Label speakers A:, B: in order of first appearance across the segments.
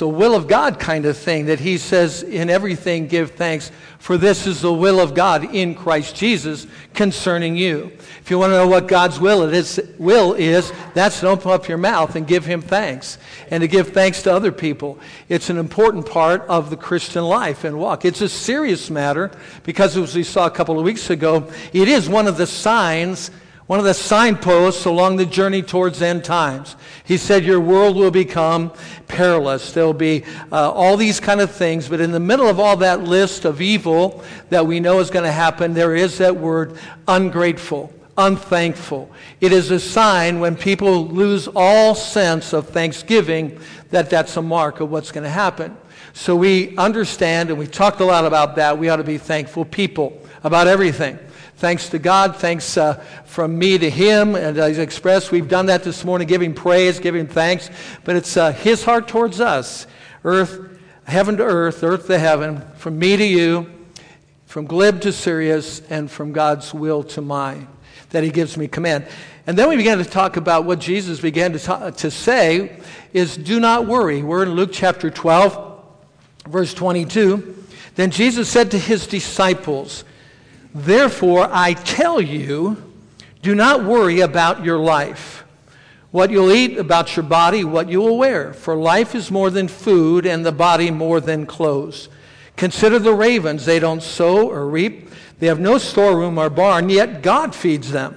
A: a will of God kind of thing that he says, in everything give thanks, for this is the will of God in Christ Jesus concerning you. If you want to know what God's will, it is, will is, that's to open up your mouth and give him thanks and to give thanks to other people. It's an important part of the Christian life and walk. It's a serious matter because, as we saw a couple of weeks ago, it is one of the signs one of the signposts along the journey towards end times. He said, Your world will become perilous. There'll be uh, all these kind of things, but in the middle of all that list of evil that we know is going to happen, there is that word ungrateful, unthankful. It is a sign when people lose all sense of thanksgiving that that's a mark of what's going to happen. So we understand, and we talked a lot about that, we ought to be thankful people about everything. Thanks to God. Thanks uh, from me to him. And as expressed, we've done that this morning, giving praise, giving thanks. But it's uh, his heart towards us. Earth, heaven to earth, earth to heaven, from me to you, from glib to serious, and from God's will to mine, that he gives me command. And then we began to talk about what Jesus began to, ta- to say is do not worry. We're in Luke chapter 12, verse 22. Then Jesus said to his disciples, Therefore, I tell you, do not worry about your life, what you'll eat, about your body, what you will wear. For life is more than food, and the body more than clothes. Consider the ravens. They don't sow or reap, they have no storeroom or barn, yet God feeds them.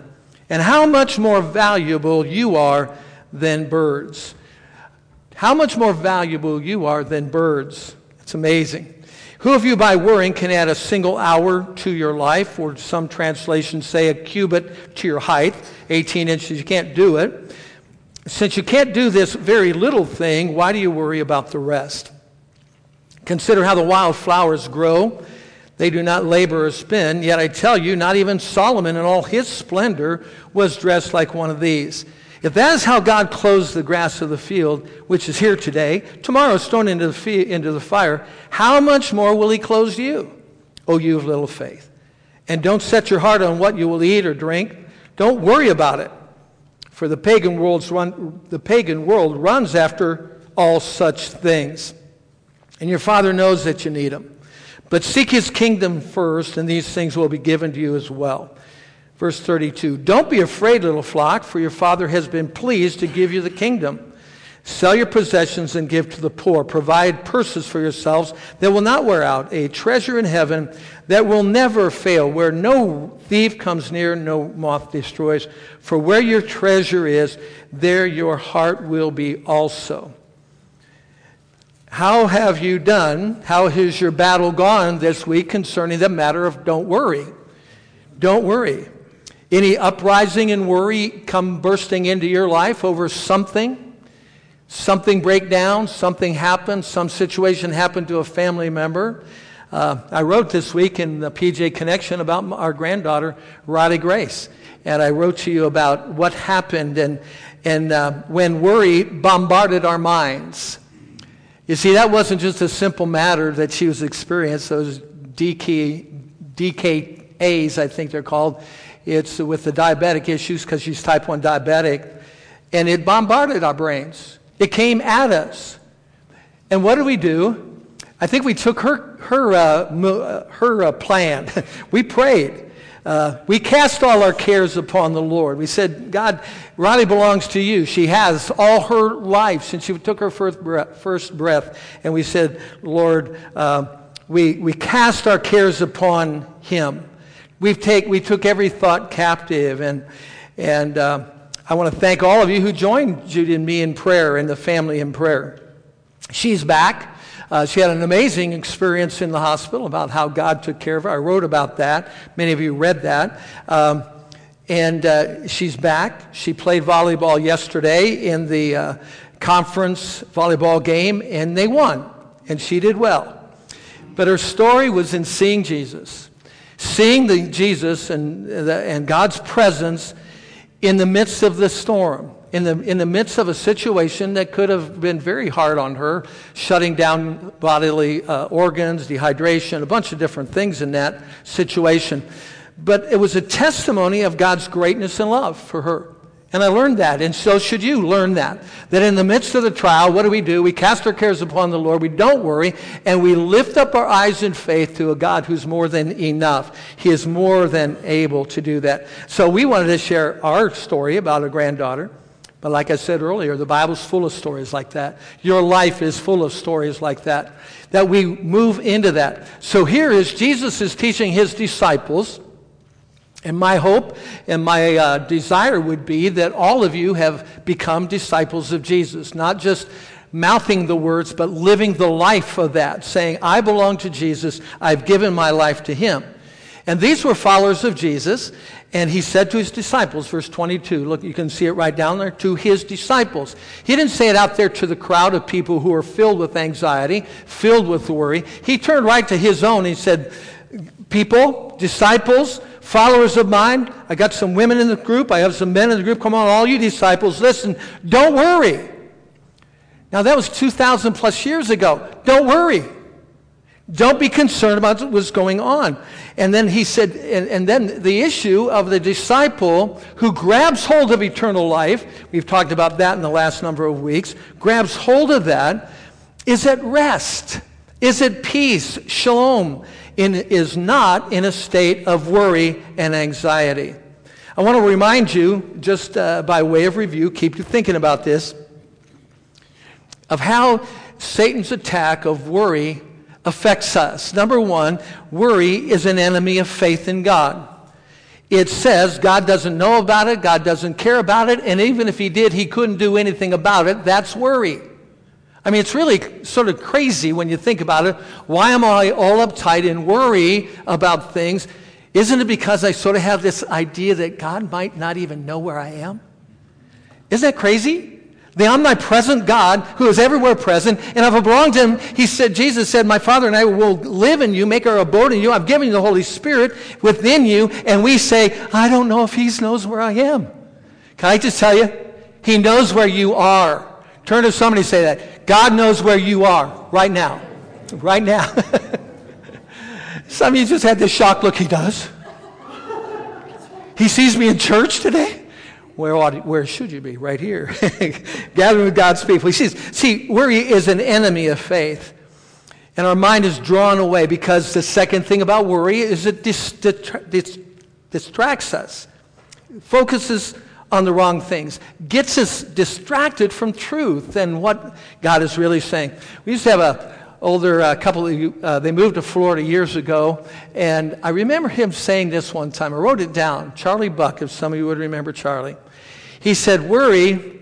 A: And how much more valuable you are than birds. How much more valuable you are than birds. It's amazing. Who of you by worrying can add a single hour to your life, or some translations say a cubit to your height, 18 inches? You can't do it. Since you can't do this very little thing, why do you worry about the rest? Consider how the wild flowers grow. They do not labor or spin, yet I tell you, not even Solomon in all his splendor was dressed like one of these. If that is how God clothes the grass of the field, which is here today, tomorrow is thrown into the, into the fire, how much more will he clothe you, O you of little faith? And don't set your heart on what you will eat or drink. Don't worry about it. For the pagan, world's run, the pagan world runs after all such things. And your Father knows that you need them. But seek his kingdom first, and these things will be given to you as well. Verse 32 Don't be afraid, little flock, for your Father has been pleased to give you the kingdom. Sell your possessions and give to the poor. Provide purses for yourselves that will not wear out, a treasure in heaven that will never fail, where no thief comes near, no moth destroys. For where your treasure is, there your heart will be also. How have you done? How has your battle gone this week concerning the matter of don't worry? Don't worry. Any uprising and worry come bursting into your life over something? Something break down, something happened, some situation happened to a family member. Uh, I wrote this week in the PJ Connection about our granddaughter, Riley Grace. And I wrote to you about what happened and, and uh, when worry bombarded our minds. You see, that wasn't just a simple matter that she was experiencing, those DK, DKAs, I think they're called. It's with the diabetic issues because she's type 1 diabetic. And it bombarded our brains. It came at us. And what did we do? I think we took her, her, uh, uh her uh, plan. we prayed. Uh, we cast all our cares upon the Lord. We said, God, Riley belongs to you. She has all her life since she took her first breath. First breath. And we said, Lord, uh, we, we cast our cares upon him. We've take, we took every thought captive. And, and uh, I want to thank all of you who joined Judy and me in prayer and the family in prayer. She's back. Uh, she had an amazing experience in the hospital about how God took care of her. I wrote about that. Many of you read that. Um, and uh, she's back. She played volleyball yesterday in the uh, conference volleyball game, and they won. And she did well. But her story was in seeing Jesus seeing the Jesus and, the, and God's presence in the midst of the storm, in the, in the midst of a situation that could have been very hard on her, shutting down bodily uh, organs, dehydration, a bunch of different things in that situation. But it was a testimony of God's greatness and love for her. And I learned that, and so should you learn that. That in the midst of the trial, what do we do? We cast our cares upon the Lord, we don't worry, and we lift up our eyes in faith to a God who's more than enough. He is more than able to do that. So we wanted to share our story about a granddaughter. But like I said earlier, the Bible's full of stories like that. Your life is full of stories like that. That we move into that. So here is Jesus is teaching his disciples and my hope and my uh, desire would be that all of you have become disciples of Jesus, not just mouthing the words, but living the life of that, saying, I belong to Jesus, I've given my life to him. And these were followers of Jesus, and he said to his disciples, verse 22, look, you can see it right down there, to his disciples. He didn't say it out there to the crowd of people who are filled with anxiety, filled with worry. He turned right to his own. He said, People, disciples, followers of mine. I got some women in the group. I have some men in the group. Come on, all you disciples, listen. Don't worry. Now, that was 2,000 plus years ago. Don't worry. Don't be concerned about what's going on. And then he said, and, and, then the issue of the disciple who grabs hold of eternal life, we've talked about that in the last number of weeks, grabs hold of that, is at rest, is at peace, shalom is not in a state of worry and anxiety. I want to remind you, just uh, by way of review, keep you thinking about this, of how Satan's attack of worry affects us. Number one, worry is an enemy of faith in God. It says God doesn't know about it, God doesn't care about it, and even if He did, He couldn't do anything about it. That's worry. I mean, it's really sort of crazy when you think about it. Why am I all uptight and worry about things? Isn't it because I sort of have this idea that God might not even know where I am? Isn't that crazy? The omnipresent God who is everywhere present, and if I belong to him, he said, Jesus said, My Father and I will live in you, make our abode in you. I've given you the Holy Spirit within you, and we say, I don't know if he knows where I am. Can I just tell you? He knows where you are. Turn to somebody and say that. God knows where you are right now. Right now. Some of you just had this shocked look. He does. He sees me in church today. Where, ought, where should you be? Right here. Gathering with God's people. He sees, see, worry is an enemy of faith. And our mind is drawn away because the second thing about worry is it dis- dis- distracts us, focuses on the wrong things, gets us distracted from truth and what God is really saying. We used to have a older uh, couple of, uh, they moved to Florida years ago, and I remember him saying this one time. I wrote it down. Charlie Buck, if some of you would remember Charlie. He said, worry,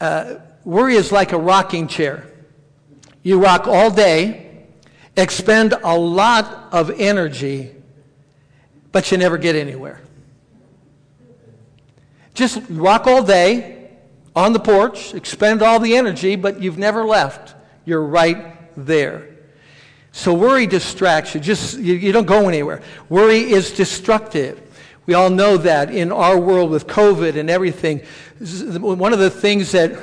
A: uh, worry is like a rocking chair. You rock all day, expend a lot of energy, but you never get anywhere. Just rock all day on the porch, expend all the energy, but you've never left. You're right there. So worry distracts you. Just you, you don't go anywhere. Worry is destructive. We all know that in our world with COVID and everything. One of the things that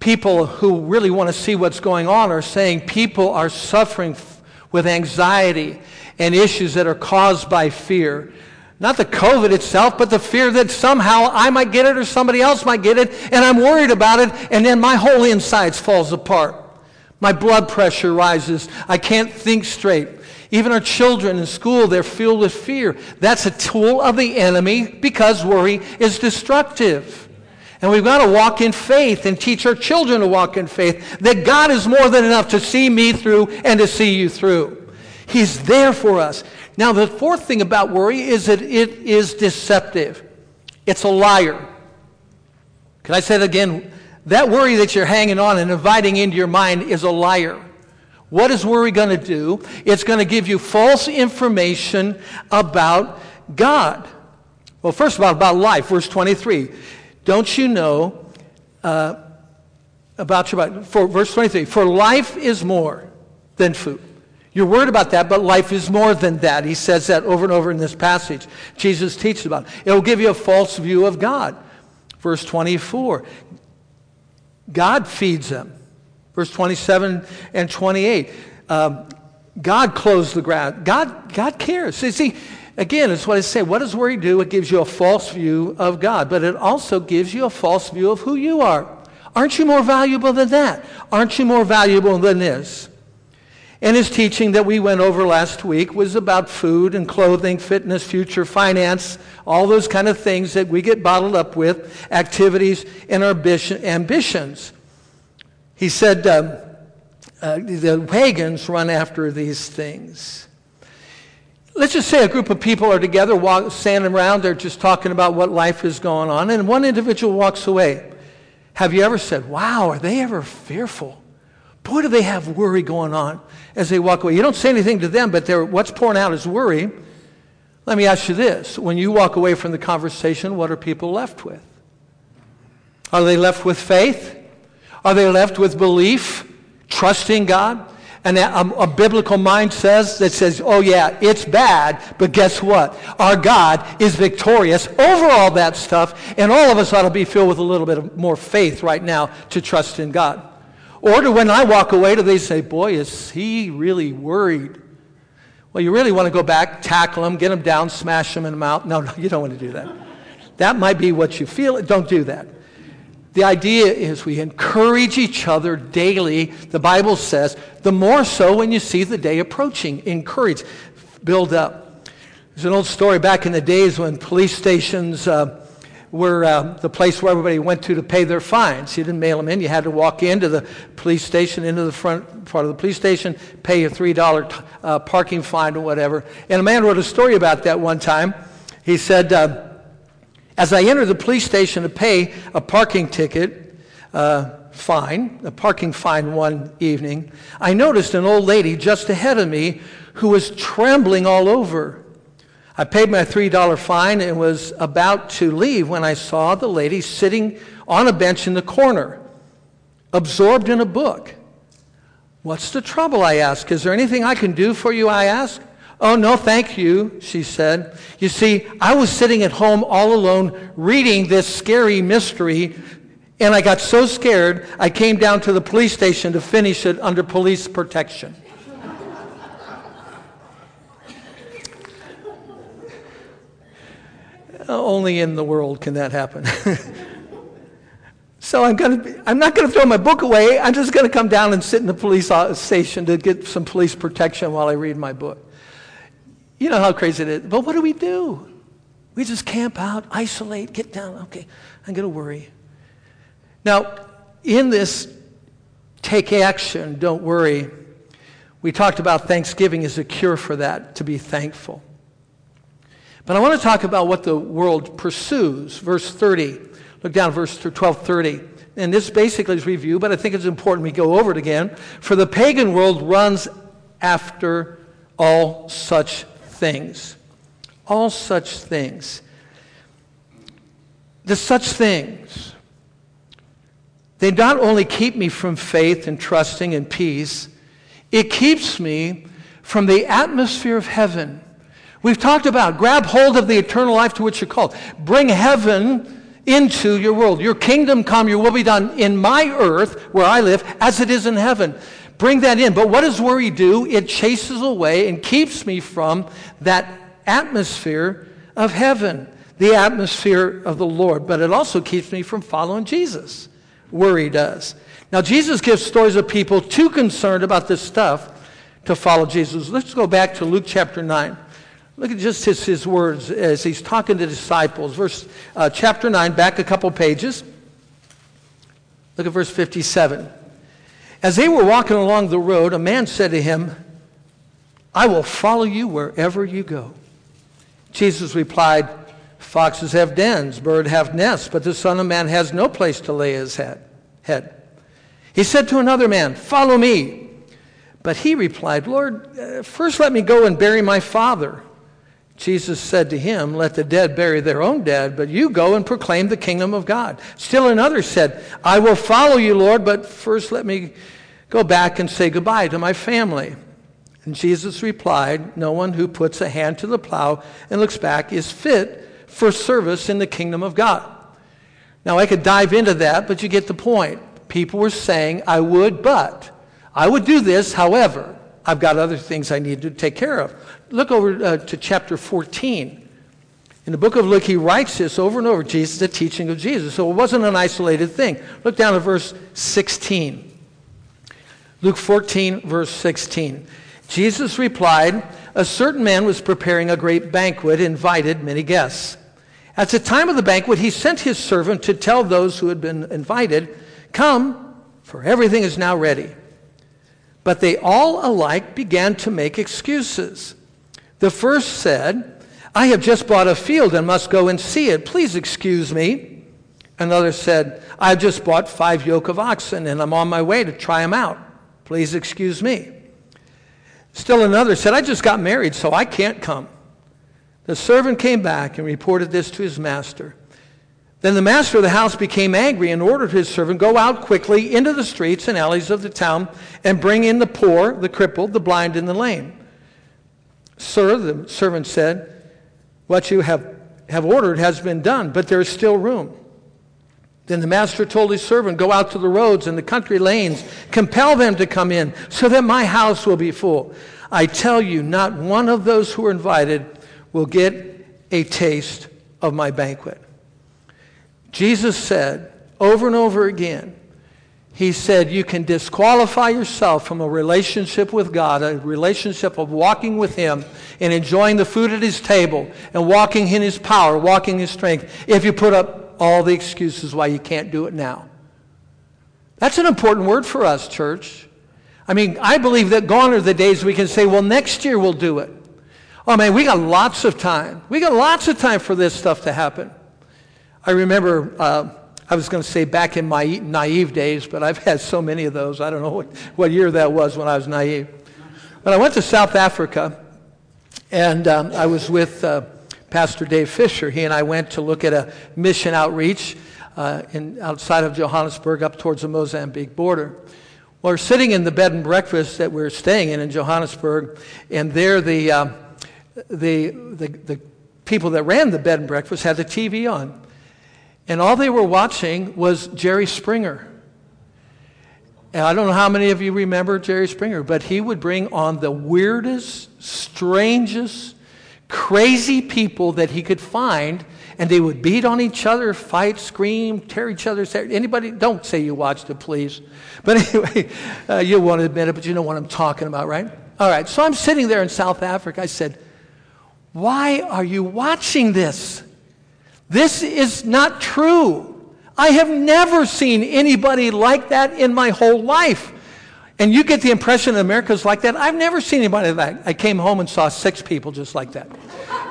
A: people who really want to see what's going on are saying people are suffering with anxiety and issues that are caused by fear. Not the COVID itself, but the fear that somehow I might get it or somebody else might get it, and I'm worried about it, and then my whole insides falls apart. My blood pressure rises. I can't think straight. Even our children in school, they're filled with fear. That's a tool of the enemy because worry is destructive. And we've got to walk in faith and teach our children to walk in faith that God is more than enough to see me through and to see you through. He's there for us. Now, the fourth thing about worry is that it is deceptive. It's a liar. Can I say it again? That worry that you're hanging on and inviting into your mind is a liar. What is worry going to do? It's going to give you false information about God. Well, first of all, about life, verse 23. Don't you know uh, about your for verse 23? For life is more than food. You're worried about that, but life is more than that. He says that over and over in this passage. Jesus teaches about it. It will give you a false view of God. Verse 24. God feeds them. Verse 27 and 28. Um, God clothes the ground. God, God cares. See, see Again, it's what I say. What does worry do? It gives you a false view of God, but it also gives you a false view of who you are. Aren't you more valuable than that? Aren't you more valuable than this? And his teaching that we went over last week was about food and clothing, fitness, future, finance, all those kind of things that we get bottled up with, activities and our ambitions. He said um, uh, the pagans run after these things. Let's just say a group of people are together, walk, standing around, they're just talking about what life is going on, and one individual walks away. Have you ever said, wow, are they ever fearful? Boy, do they have worry going on as they walk away. You don't say anything to them, but what's pouring out is worry. Let me ask you this. When you walk away from the conversation, what are people left with? Are they left with faith? Are they left with belief, trusting God? And a, a, biblical mind says that says, oh yeah, it's bad, but guess what? Our God is victorious over all that stuff, and all of us ought to be filled with a little bit of more faith right now to trust in God. Or do when I walk away, do they say, boy, is he really worried? Well, you really want to go back, tackle him, get him down, smash him in the mouth. No, no, you don't want to do that. That might be what you feel. Don't do that. The idea is we encourage each other daily. The Bible says, the more so when you see the day approaching. Encourage, build up. There's an old story back in the days when police stations uh, were uh, the place where everybody went to to pay their fines. You didn't mail them in. You had to walk into the police station, into the front part of the police station, pay a $3 uh, parking fine or whatever. And a man wrote a story about that one time. He said, uh, as I entered the police station to pay a parking ticket, uh, fine, a parking fine one evening, I noticed an old lady just ahead of me who was trembling all over. I paid my $3 fine and was about to leave when I saw the lady sitting on a bench in the corner, absorbed in a book. What's the trouble? I asked. Is there anything I can do for you? I asked. Oh, no, thank you, she said. You see, I was sitting at home all alone reading this scary mystery, and I got so scared I came down to the police station to finish it under police protection. Uh, only in the world can that happen. so I'm, gonna I'm not going to throw my book away. I'm just going to come down and sit in the police station to get some police protection while I read my book. You know how crazy it is. But what do we do? We just camp out, isolate, get down. Okay, I'm going to worry. Now, in this take action, don't worry, we talked about Thanksgiving as a cure for that, to be thankful. But I want to talk about what the world pursues. Verse 30. Look down, verse 12, 30. And this basically is review, but I think it's important we go over it again. For the pagan world runs after all such things. All such things. The such things. They not only keep me from faith and trusting and peace, it keeps me from the atmosphere of heaven We've talked about grab hold of the eternal life to which you're called. Bring heaven into your world. Your kingdom come, your will be done in my earth where I live as it is in heaven. Bring that in. But what does worry do? It chases away and keeps me from that atmosphere of heaven, the atmosphere of the Lord. But it also keeps me from following Jesus. Worry does. Now, Jesus gives stories of people too concerned about this stuff to follow Jesus. Let's go back to Luke chapter 9. Look at just his, his words as he's talking to disciples. Verse uh, chapter 9, back a couple pages. Look at verse 57. As they were walking along the road, a man said to him, I will follow you wherever you go. Jesus replied, Foxes have dens, birds have nests, but the Son of Man has no place to lay his head. head. He said to another man, Follow me. But he replied, Lord, uh, first let me go and bury my father. Jesus said to him, Let the dead bury their own dead, but you go and proclaim the kingdom of God. Still another said, I will follow you, Lord, but first let me go back and say goodbye to my family. And Jesus replied, No one who puts a hand to the plow and looks back is fit for service in the kingdom of God. Now, I could dive into that, but you get the point. People were saying, I would, but. I would do this, however. I've got other things I need to take care of. Look over uh, to chapter 14. In the book of Luke, he writes this over and over Jesus, the teaching of Jesus. So it wasn't an isolated thing. Look down at verse 16. Luke 14, verse 16. Jesus replied, A certain man was preparing a great banquet, invited many guests. At the time of the banquet, he sent his servant to tell those who had been invited, Come, for everything is now ready. But they all alike began to make excuses. The first said, I have just bought a field and must go and see it. Please excuse me. Another said, I've just bought five yoke of oxen and I'm on my way to try them out. Please excuse me. Still another said, I just got married, so I can't come. The servant came back and reported this to his master. Then the master of the house became angry and ordered his servant, Go out quickly into the streets and alleys of the town and bring in the poor, the crippled, the blind, and the lame. Sir, the servant said, What you have, have ordered has been done, but there is still room. Then the master told his servant, Go out to the roads and the country lanes, compel them to come in, so that my house will be full. I tell you, not one of those who are invited will get a taste of my banquet. Jesus said over and over again, he said, You can disqualify yourself from a relationship with God, a relationship of walking with Him and enjoying the food at His table and walking in His power, walking in His strength, if you put up all the excuses why you can't do it now. That's an important word for us, church. I mean, I believe that gone are the days we can say, Well, next year we'll do it. Oh, man, we got lots of time. We got lots of time for this stuff to happen. I remember. Uh, I was going to say back in my naive days, but I've had so many of those. I don't know what, what year that was when I was naive. But I went to South Africa, and um, I was with uh, Pastor Dave Fisher. He and I went to look at a mission outreach uh, in, outside of Johannesburg up towards the Mozambique border. Well, we're sitting in the bed and breakfast that we are staying in in Johannesburg, and there the, uh, the, the, the people that ran the bed and breakfast had the TV on. And all they were watching was Jerry Springer. And I don't know how many of you remember Jerry Springer, but he would bring on the weirdest, strangest, crazy people that he could find, and they would beat on each other, fight, scream, tear each other's hair. Anybody, don't say you watched it, please. But anyway, uh, you won't admit it, but you know what I'm talking about, right? All right, so I'm sitting there in South Africa. I said, Why are you watching this? This is not true. I have never seen anybody like that in my whole life. And you get the impression America's like that. I've never seen anybody like that. I came home and saw six people just like that.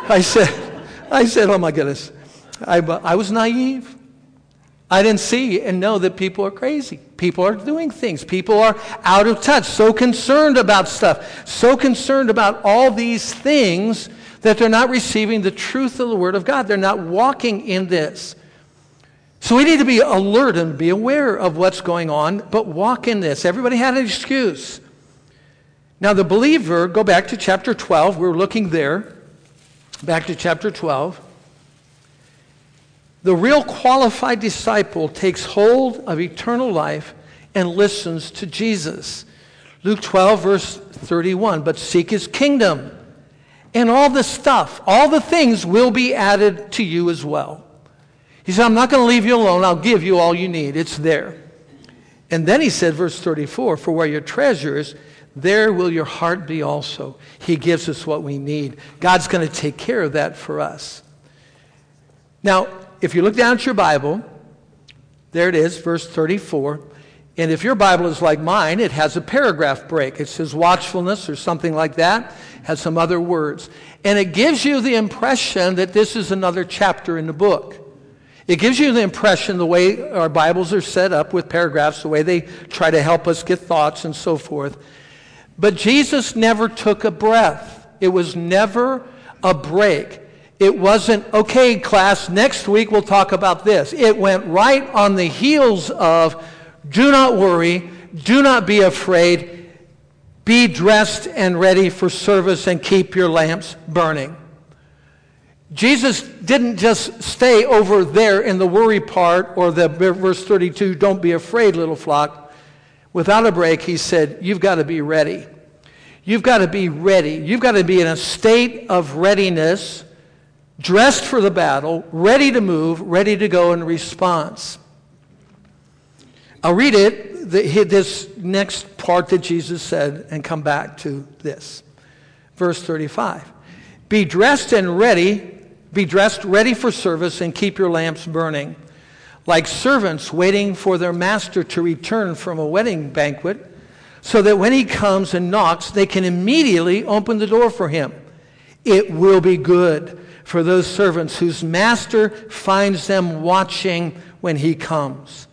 A: I said, I said, oh my goodness. I, I was naive. I didn't see and know that people are crazy. People are doing things. People are out of touch, so concerned about stuff, so concerned about all these things that they're not receiving the truth of the Word of God. They're not walking in this. So we need to be alert and be aware of what's going on, but walk in this. Everybody had an excuse. Now, the believer, go back to chapter 12. We're looking there. Back to chapter 12. The real qualified disciple takes hold of eternal life and listens to Jesus. Luke 12, verse 31. But seek his kingdom and all the stuff, all the things will be added to you as well. He said, I'm not going to leave you alone. I'll give you all you need. It's there. And then he said, verse 34, For where your treasure is, there will your heart be also. He gives us what we need. God's going to take care of that for us. Now, if you look down at your Bible, there it is, verse 34. And if your Bible is like mine, it has a paragraph break. It says watchfulness or something like that, has some other words. And it gives you the impression that this is another chapter in the book. It gives you the impression the way our Bibles are set up with paragraphs, the way they try to help us get thoughts and so forth. But Jesus never took a breath. It was never a break. It wasn't, okay, class, next week we'll talk about this. It went right on the heels of, do not worry. Do not be afraid. Be dressed and ready for service and keep your lamps burning. Jesus didn't just stay over there in the worry part or the verse 32, don't be afraid, little flock. Without a break, he said, You've got to be ready. You've got to be ready. You've got to be in a state of readiness, dressed for the battle, ready to move, ready to go in response. I'll read it, this next part that Jesus said, and come back to this. Verse 35. Be dressed and ready, be dressed ready for service, and keep your lamps burning. Like servants waiting for their master to return from a wedding banquet so that when he comes and knocks, they can immediately open the door for him. It will be good for those servants whose master finds them watching when he comes.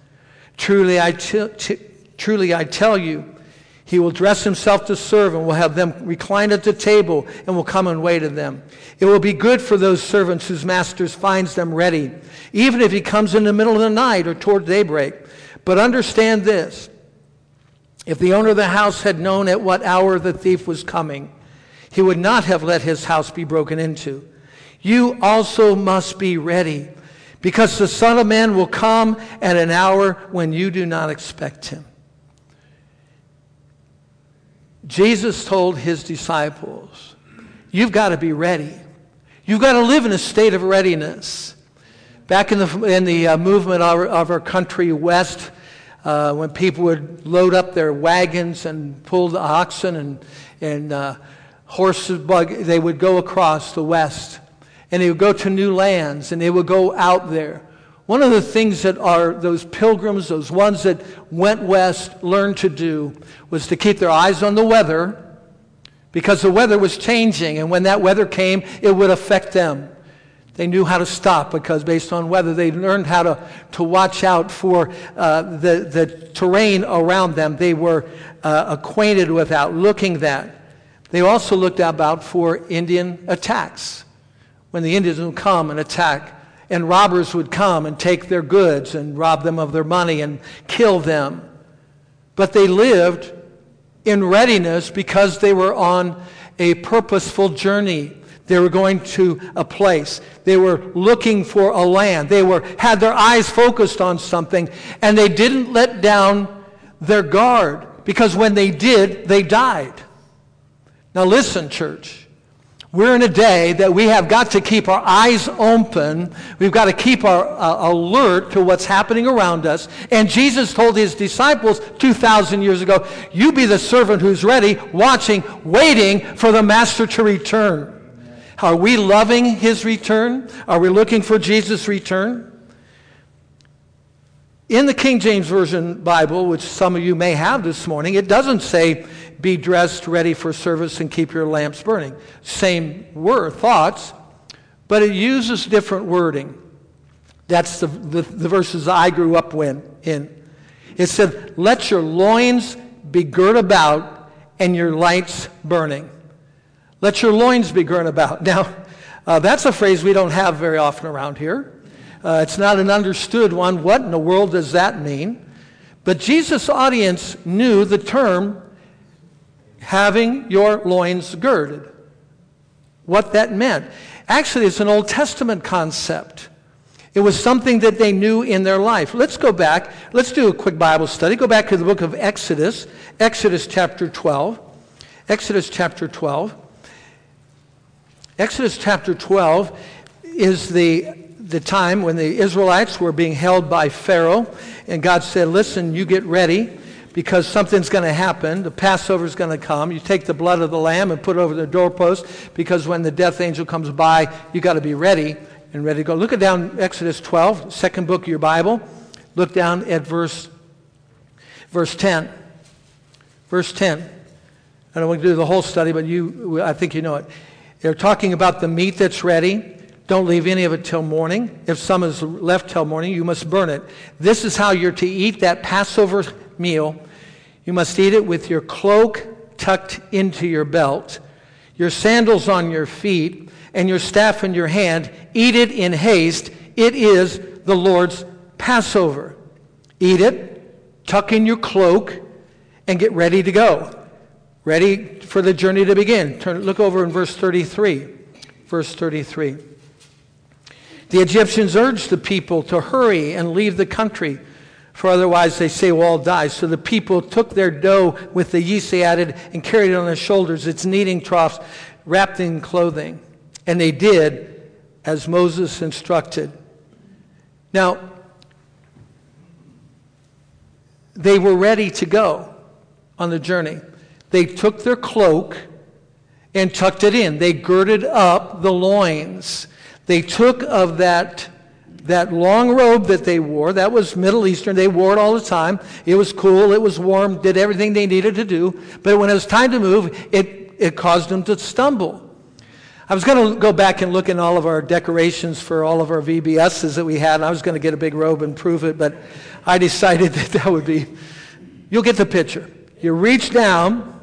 A: Truly I, t- t- truly, I tell you, he will dress himself to serve and will have them recline at the table and will come and wait on them. It will be good for those servants whose masters finds them ready, even if he comes in the middle of the night or toward daybreak. But understand this if the owner of the house had known at what hour the thief was coming, he would not have let his house be broken into. You also must be ready, because the Son of Man will come at an hour when you do not expect him. Jesus told his disciples, You've got to be ready. You've got to live in a state of readiness. Back in the, in the uh, movement of our, of our country west, uh, when people would load up their wagons and pull the oxen and, and uh, horses, bug, they would go across the west and they would go to new lands and they would go out there. One of the things that are those pilgrims, those ones that went west, learned to do was to keep their eyes on the weather because the weather was changing and when that weather came, it would affect them. They knew how to stop because, based on weather, they learned how to, to watch out for uh, the, the terrain around them. They were uh, acquainted with out looking that. They also looked about for Indian attacks. When the Indians would come and attack, and robbers would come and take their goods and rob them of their money and kill them. But they lived in readiness because they were on a purposeful journey. They were going to a place. They were looking for a land. They were, had their eyes focused on something, and they didn't let down their guard because when they did, they died. Now, listen, church. We're in a day that we have got to keep our eyes open. We've got to keep our uh, alert to what's happening around us. And Jesus told his disciples 2,000 years ago, you be the servant who's ready, watching, waiting for the master to return. Are we loving his return? Are we looking for Jesus' return? In the King James Version Bible, which some of you may have this morning, it doesn't say, be dressed, ready for service, and keep your lamps burning. Same word, thoughts, but it uses different wording. That's the, the, the verses I grew up in. It said, let your loins be girt about and your lights burning. Let your loins be girt about. Now, uh, that's a phrase we don't have very often around here. Uh, it's not an understood one. What in the world does that mean? But Jesus' audience knew the term having your loins girded. What that meant. Actually, it's an Old Testament concept. It was something that they knew in their life. Let's go back. Let's do a quick Bible study. Go back to the book of Exodus, Exodus chapter 12. Exodus chapter 12. Exodus chapter 12 is the, the time when the Israelites were being held by Pharaoh, and God said, Listen, you get ready because something's going to happen. The Passover is going to come. You take the blood of the lamb and put it over the doorpost because when the death angel comes by, you got to be ready and ready to go. Look at down Exodus 12, second book of your Bible. Look down at verse, verse 10. Verse 10. I don't want to do the whole study, but you, I think you know it. They're talking about the meat that's ready. Don't leave any of it till morning. If some is left till morning, you must burn it. This is how you're to eat that Passover meal. You must eat it with your cloak tucked into your belt, your sandals on your feet, and your staff in your hand. Eat it in haste. It is the Lord's Passover. Eat it, tuck in your cloak, and get ready to go ready for the journey to begin. Turn, look over in verse 33. Verse 33. The Egyptians urged the people to hurry and leave the country, for otherwise they say we'll all die. So the people took their dough with the yeast they added and carried it on their shoulders, its kneading troughs, wrapped in clothing. And they did as Moses instructed. Now, they were ready to go on the journey. They took their cloak and tucked it in. They girded up the loins. They took of that, that long robe that they wore. That was Middle Eastern. They wore it all the time. It was cool. It was warm. Did everything they needed to do. But when it was time to move, it, it caused them to stumble. I was going to go back and look in all of our decorations for all of our VBSs that we had, and I was going to get a big robe and prove it, but I decided that that would be, you'll get the picture. You reach down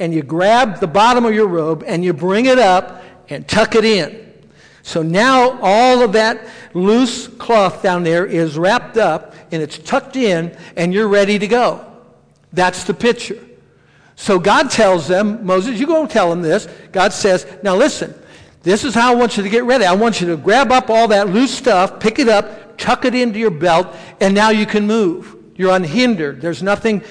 A: and you grab the bottom of your robe and you bring it up and tuck it in. So now all of that loose cloth down there is wrapped up and it's tucked in and you're ready to go. That's the picture. So God tells them, Moses, you go tell them this. God says, now listen, this is how I want you to get ready. I want you to grab up all that loose stuff, pick it up, tuck it into your belt, and now you can move. You're unhindered. There's nothing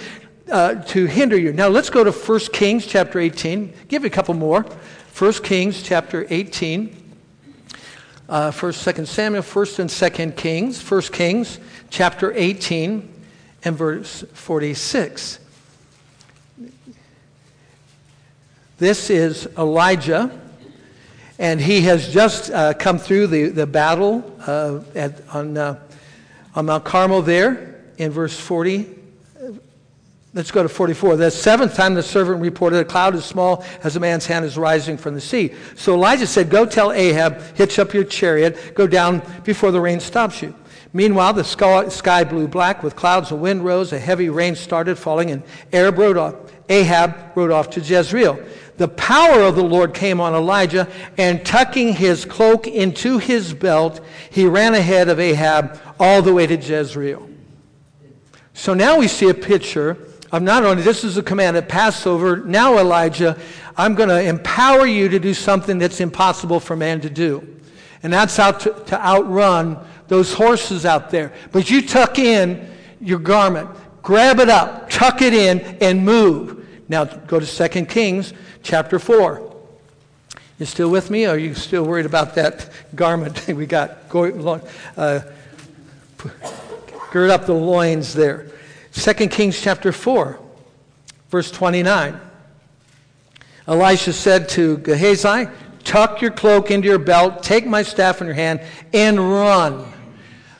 A: uh, to hinder you. Now let's go to 1 Kings chapter 18. Give you a couple more. 1 Kings chapter 18. Uh, 1st, 2nd Samuel, 1st and 2nd Kings. 1 Kings chapter 18 and verse 46. This is Elijah and he has just uh, come through the, the battle uh, at, on, uh, on Mount Carmel there in verse 40. Let's go to 44. The seventh time the servant reported, A cloud as small as a man's hand is rising from the sea. So Elijah said, Go tell Ahab, hitch up your chariot, go down before the rain stops you. Meanwhile, the sky blew black with clouds, a wind rose, a heavy rain started falling, and Ahab rode off, Ahab rode off to Jezreel the power of the Lord came on Elijah, and tucking his cloak into his belt, he ran ahead of Ahab all the way to Jezreel. So now we see a picture of not only this is a command at Passover, now Elijah, I'm going to empower you to do something that's impossible for man to do. And that's out to, to outrun those horses out there. But you tuck in your garment, grab it up, tuck it in, and move. Now go to 2 Kings chapter 4. You still with me? Or are you still worried about that garment we got? going? Uh, gird up the loins there. 2 Kings chapter 4, verse 29. Elisha said to Gehazi, Tuck your cloak into your belt, take my staff in your hand, and run.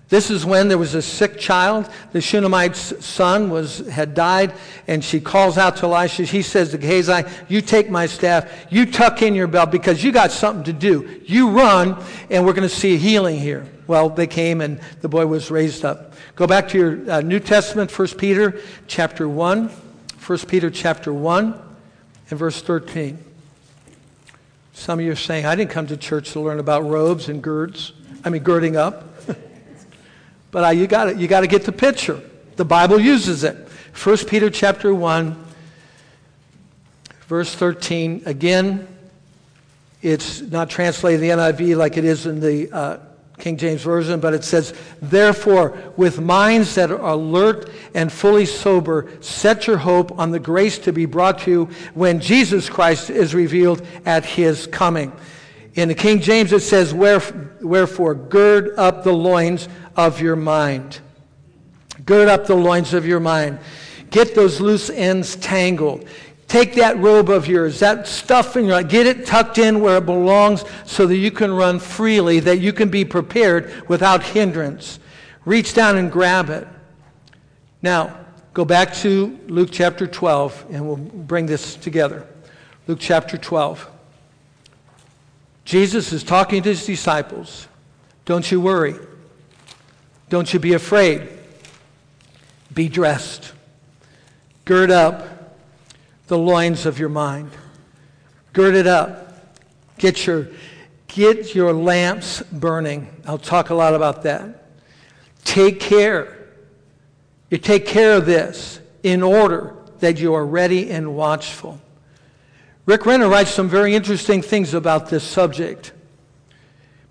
A: This is when there was a sick child. The Shunammite's son was, had died, and she calls out to Elisha. He says to Gehazi, You take my staff, you tuck in your belt because you got something to do. You run, and we're going to see healing here. Well, they came, and the boy was raised up. Go back to your uh, New Testament, 1 Peter chapter 1. 1 Peter chapter 1 and verse 13. Some of you are saying, I didn't come to church to learn about robes and girds. I mean, girding up. But uh, you got you to get the picture. The Bible uses it. 1 Peter chapter 1, verse 13. Again, it's not translated in the NIV like it is in the uh, King James Version, but it says, Therefore, with minds that are alert and fully sober, set your hope on the grace to be brought to you when Jesus Christ is revealed at his coming. In the King James, it says, Wherefore, gird up the loins of your mind. Gird up the loins of your mind. Get those loose ends tangled. Take that robe of yours, that stuff in your get it tucked in where it belongs so that you can run freely, that you can be prepared without hindrance. Reach down and grab it. Now, go back to Luke chapter 12, and we'll bring this together. Luke chapter 12. Jesus is talking to his disciples. Don't you worry. Don't you be afraid. Be dressed. Gird up the loins of your mind. Gird it up. Get your, get your lamps burning. I'll talk a lot about that. Take care. You take care of this in order that you are ready and watchful. Rick Renner writes some very interesting things about this subject.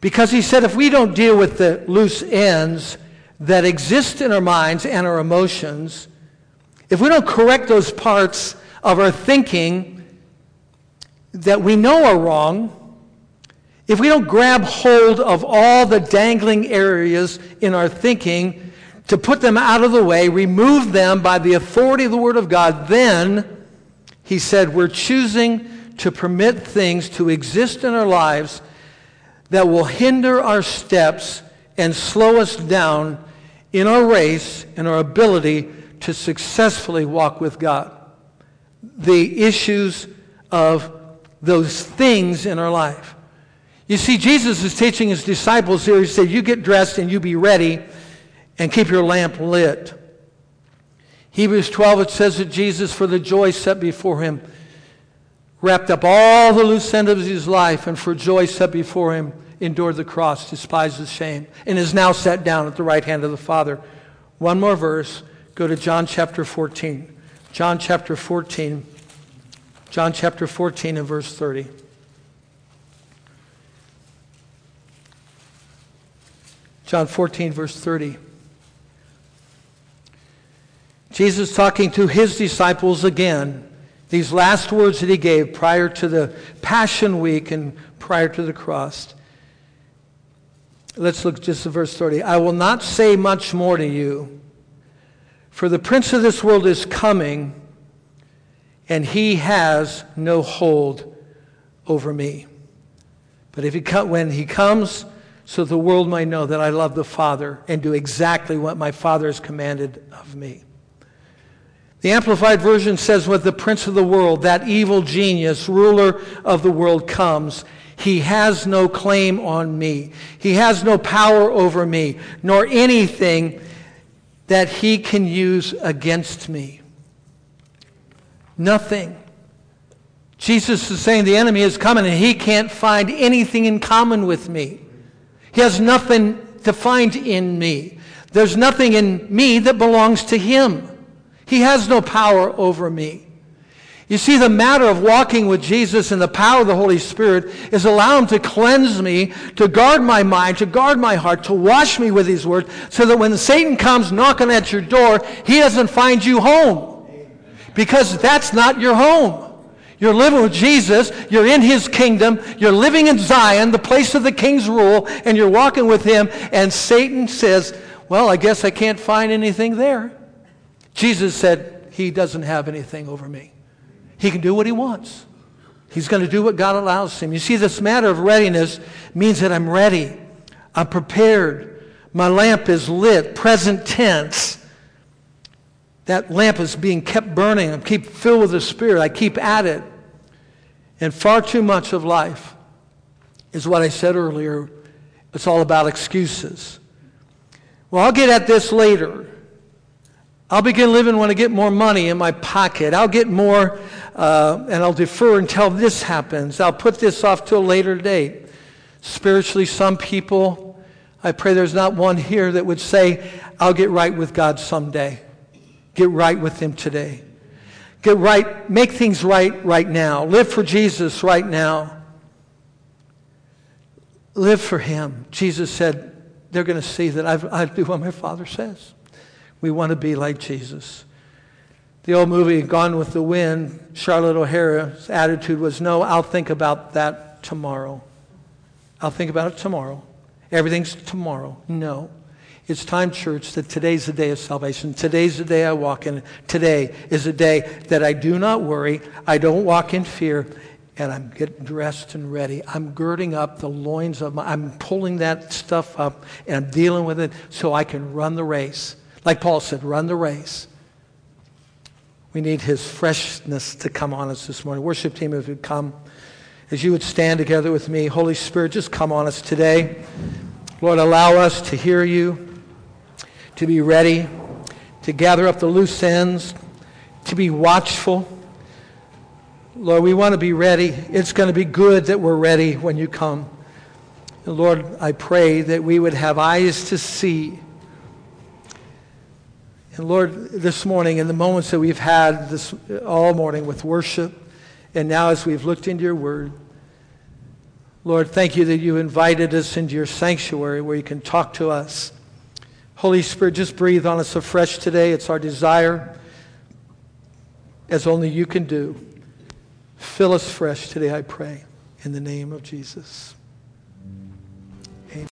A: Because he said if we don't deal with the loose ends, that exist in our minds and our emotions, if we don't correct those parts of our thinking that we know are wrong, if we don't grab hold of all the dangling areas in our thinking to put them out of the way, remove them by the authority of the Word of God, then, he said, we're choosing to permit things to exist in our lives that will hinder our steps and slow us down in our race and our ability to successfully walk with God. The issues of those things in our life. You see, Jesus is teaching his disciples here. He said, You get dressed and you be ready and keep your lamp lit. Hebrews 12, it says that Jesus, for the joy set before him, wrapped up all the loose ends of his life and for joy set before him endured the cross, despised the shame, and is now set down at the right hand of the Father. One more verse. Go to John chapter 14. John chapter 14. John chapter 14 and verse 30. John 14, verse 30. Jesus talking to his disciples again, these last words that he gave prior to the Passion Week and prior to the cross. Let's look just at verse 30. I will not say much more to you, for the prince of this world is coming, and he has no hold over me. But if he when he comes, so the world might know that I love the Father and do exactly what my Father has commanded of me. The Amplified Version says, When the prince of the world, that evil genius, ruler of the world, comes, he has no claim on me. He has no power over me, nor anything that he can use against me. Nothing. Jesus is saying the enemy is coming and he can't find anything in common with me. He has nothing to find in me. There's nothing in me that belongs to him. He has no power over me. You see, the matter of walking with Jesus and the power of the Holy Spirit is allow Him to cleanse me, to guard my mind, to guard my heart, to wash me with His Word, so that when Satan comes knocking at your door, he doesn't find you home. Because that's not your home. You're living with Jesus. You're in his kingdom. You're living in Zion, the place of the king's rule, and you're walking with him. And Satan says, Well, I guess I can't find anything there. Jesus said, He doesn't have anything over me. He can do what he wants. He's going to do what God allows him. You see, this matter of readiness means that I'm ready. I'm prepared. My lamp is lit, present tense. That lamp is being kept burning. I keep filled with the Spirit. I keep at it. And far too much of life is what I said earlier. It's all about excuses. Well, I'll get at this later. I'll begin living when I get more money in my pocket. I'll get more, uh, and I'll defer until this happens. I'll put this off to a later date. Spiritually, some people, I pray there's not one here that would say, I'll get right with God someday. Get right with Him today. Get right, make things right right now. Live for Jesus right now. Live for Him. Jesus said, they're going to see that I've, I do what my Father says. We want to be like Jesus. The old movie Gone with the Wind, Scarlett O'Hara's attitude was, No, I'll think about that tomorrow. I'll think about it tomorrow. Everything's tomorrow. No. It's time, church, that today's the day of salvation. Today's the day I walk in. Today is the day that I do not worry. I don't walk in fear. And I'm getting dressed and ready. I'm girding up the loins of my, I'm pulling that stuff up and I'm dealing with it so I can run the race. Like Paul said, run the race. We need his freshness to come on us this morning. Worship team, if you come, as you would stand together with me, Holy Spirit, just come on us today. Lord, allow us to hear you, to be ready, to gather up the loose ends, to be watchful. Lord, we want to be ready. It's going to be good that we're ready when you come. And Lord, I pray that we would have eyes to see and Lord, this morning, in the moments that we've had this all morning with worship, and now as we've looked into your word, Lord, thank you that you invited us into your sanctuary where you can talk to us. Holy Spirit, just breathe on us afresh today. It's our desire, as only you can do. Fill us fresh today, I pray, in the name of Jesus.